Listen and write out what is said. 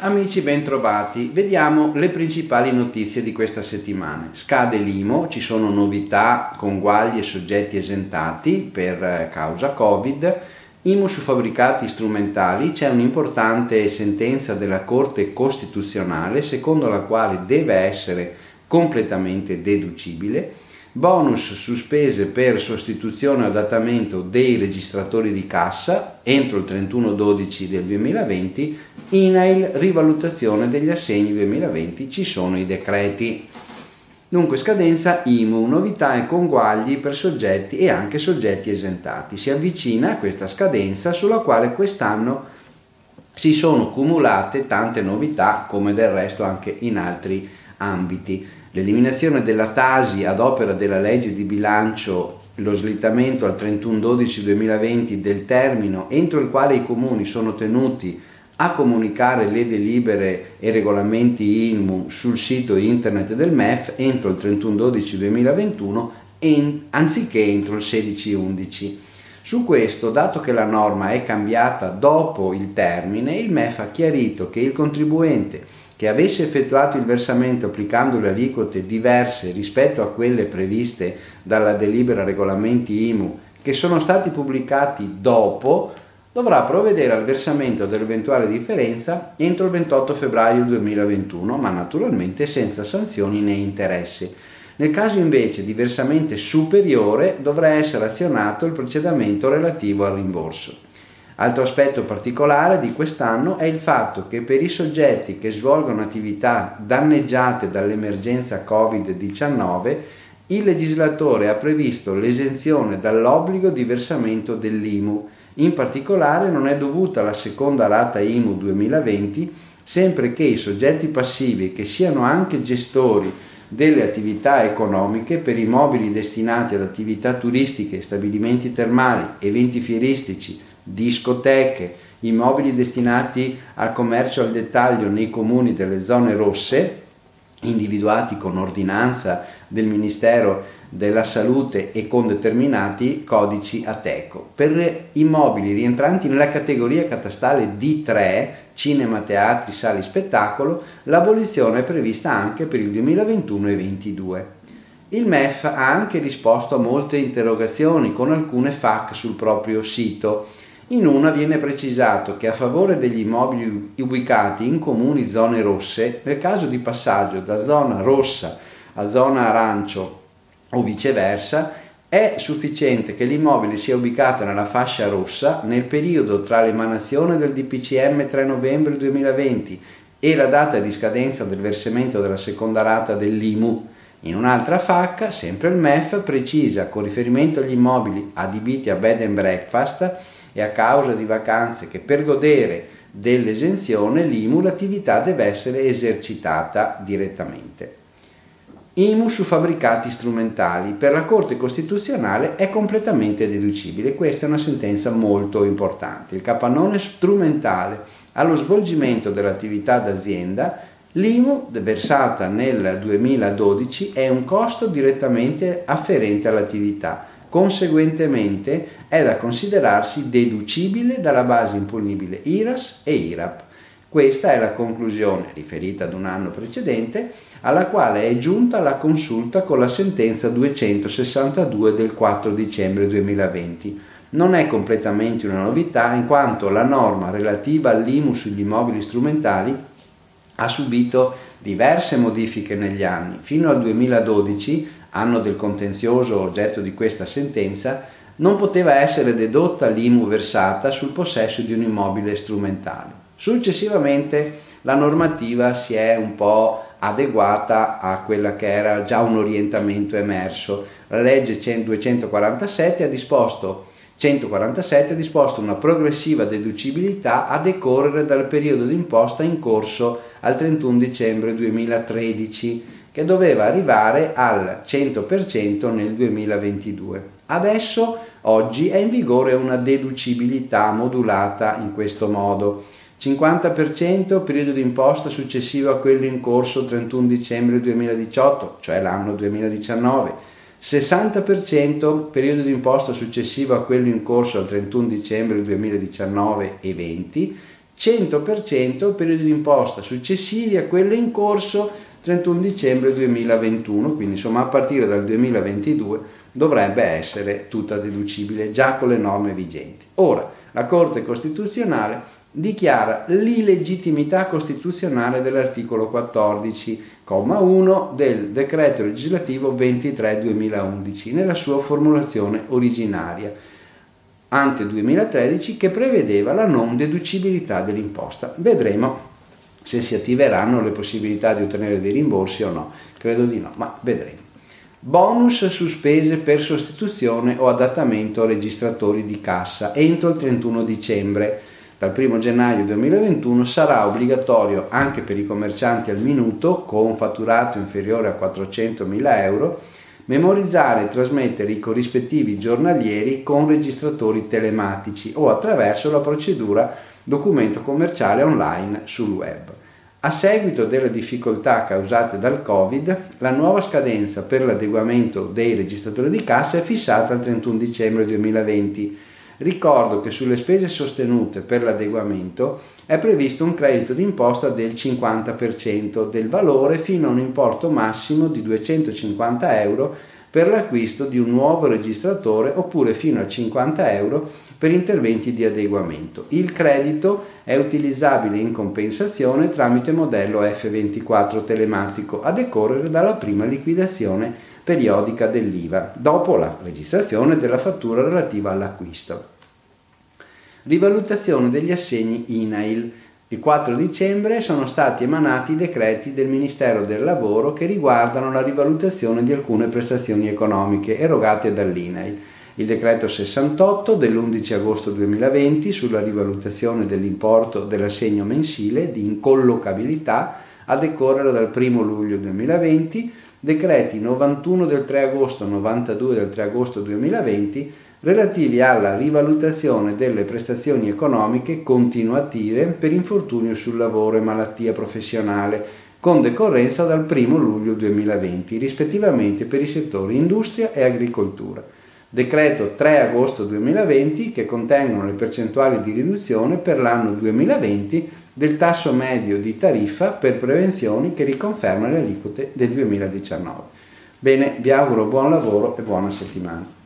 Amici bentrovati, vediamo le principali notizie di questa settimana. Scade l'IMO, ci sono novità, conguagli e soggetti esentati per eh, causa Covid. IMO su fabbricati strumentali, c'è un'importante sentenza della Corte Costituzionale secondo la quale deve essere completamente deducibile bonus su spese per sostituzione o adattamento dei registratori di cassa entro il 31-12 del 2020, INAIL rivalutazione degli assegni 2020, ci sono i decreti. Dunque scadenza IMU, novità e conguagli per soggetti e anche soggetti esentati. Si avvicina questa scadenza sulla quale quest'anno si sono cumulate tante novità come del resto anche in altri ambiti. L'eliminazione della tasi ad opera della legge di bilancio, lo slittamento al 31-12-2020 del termine entro il quale i comuni sono tenuti a comunicare le delibere e regolamenti INMU sul sito internet del MEF entro il 31-12-2021 anziché entro il 16-11. Su questo, dato che la norma è cambiata dopo il termine, il MEF ha chiarito che il contribuente che avesse effettuato il versamento applicando le aliquote diverse rispetto a quelle previste dalla delibera regolamenti IMU che sono stati pubblicati dopo, dovrà provvedere al versamento dell'eventuale differenza entro il 28 febbraio 2021, ma naturalmente senza sanzioni né interessi. Nel caso invece di versamento superiore dovrà essere azionato il procedimento relativo al rimborso. Altro aspetto particolare di quest'anno è il fatto che per i soggetti che svolgono attività danneggiate dall'emergenza Covid-19 il legislatore ha previsto l'esenzione dall'obbligo di versamento dell'IMU. In particolare non è dovuta la seconda rata IMU 2020 sempre che i soggetti passivi che siano anche gestori delle attività economiche per immobili destinati ad attività turistiche, stabilimenti termali, eventi fieristici, discoteche, immobili destinati al commercio al dettaglio nei comuni delle zone rosse, individuati con ordinanza del Ministero della Salute e con determinati codici ATECO. Per immobili rientranti nella categoria catastale D3, cinema, teatri, sali spettacolo, l'abolizione è prevista anche per il 2021 e 2022. Il MEF ha anche risposto a molte interrogazioni con alcune FAC sul proprio sito in una viene precisato che a favore degli immobili ubicati in comuni zone rosse, nel caso di passaggio da zona rossa a zona arancio o viceversa, è sufficiente che l'immobile sia ubicato nella fascia rossa nel periodo tra l'emanazione del DPCM 3 novembre 2020 e la data di scadenza del versamento della seconda rata dell'IMU. In un'altra FAC, sempre il MEF precisa con riferimento agli immobili adibiti a bed and breakfast e a causa di vacanze che per godere dell'esenzione l'IMU l'attività deve essere esercitata direttamente. IMU su fabbricati strumentali per la Corte Costituzionale è completamente deducibile. Questa è una sentenza molto importante. Il capannone strumentale allo svolgimento dell'attività d'azienda, l'IMU versata nel 2012 è un costo direttamente afferente all'attività Conseguentemente è da considerarsi deducibile dalla base imponibile IRAS e IRAP. Questa è la conclusione, riferita ad un anno precedente, alla quale è giunta la consulta con la sentenza 262 del 4 dicembre 2020. Non è completamente una novità in quanto la norma relativa all'IMU sugli immobili strumentali ha subito diverse modifiche negli anni. Fino al 2012 anno del contenzioso oggetto di questa sentenza, non poteva essere dedotta l'IMU versata sul possesso di un immobile strumentale. Successivamente la normativa si è un po' adeguata a quella che era già un orientamento emerso. La legge 247 ha disposto 147 ha disposto una progressiva deducibilità a decorrere dal periodo d'imposta in corso al 31 dicembre 2013 che doveva arrivare al 100% nel 2022. Adesso, oggi, è in vigore una deducibilità modulata in questo modo. 50% periodo di imposta successivo a quello in corso 31 dicembre 2018, cioè l'anno 2019, 60% periodo di imposta successivo a quello in corso al 31 dicembre 2019 e 20, 100% periodo di imposta successivi a quello in corso 31 dicembre 2021, quindi insomma a partire dal 2022 dovrebbe essere tutta deducibile già con le norme vigenti. Ora, la Corte Costituzionale dichiara l'illegittimità costituzionale dell'articolo 14,1 del decreto legislativo 23-2011 nella sua formulazione originaria ante 2013 che prevedeva la non deducibilità dell'imposta. Vedremo se si attiveranno le possibilità di ottenere dei rimborsi o no. Credo di no, ma vedremo. Bonus su spese per sostituzione o adattamento registratori di cassa entro il 31 dicembre dal 1 gennaio 2021 sarà obbligatorio anche per i commercianti al minuto con fatturato inferiore a 400.000 euro memorizzare e trasmettere i corrispettivi giornalieri con registratori telematici o attraverso la procedura documento commerciale online sul web. A seguito delle difficoltà causate dal Covid, la nuova scadenza per l'adeguamento dei registratori di cassa è fissata al 31 dicembre 2020 Ricordo che sulle spese sostenute per l'adeguamento è previsto un credito d'imposta del 50% del valore fino a un importo massimo di 250 euro per l'acquisto di un nuovo registratore oppure fino a 50 euro per interventi di adeguamento. Il credito è utilizzabile in compensazione tramite modello F24 telematico a decorrere dalla prima liquidazione periodica dell'IVA, dopo la registrazione della fattura relativa all'acquisto. Rivalutazione degli assegni INAIL. Il 4 dicembre sono stati emanati i decreti del Ministero del Lavoro che riguardano la rivalutazione di alcune prestazioni economiche erogate dall'INAIL. Il decreto 68 dell'11 agosto 2020 sulla rivalutazione dell'importo dell'assegno mensile di incollocabilità a decorrere dal 1 luglio 2020, decreti 91 del 3 agosto, 92 del 3 agosto 2020 relativi alla rivalutazione delle prestazioni economiche continuative per infortunio sul lavoro e malattia professionale, con decorrenza dal 1 luglio 2020, rispettivamente per i settori industria e agricoltura. Decreto 3 agosto 2020 che contengono le percentuali di riduzione per l'anno 2020 del tasso medio di tariffa per prevenzioni che riconferma le aliquote del 2019. Bene, vi auguro buon lavoro e buona settimana.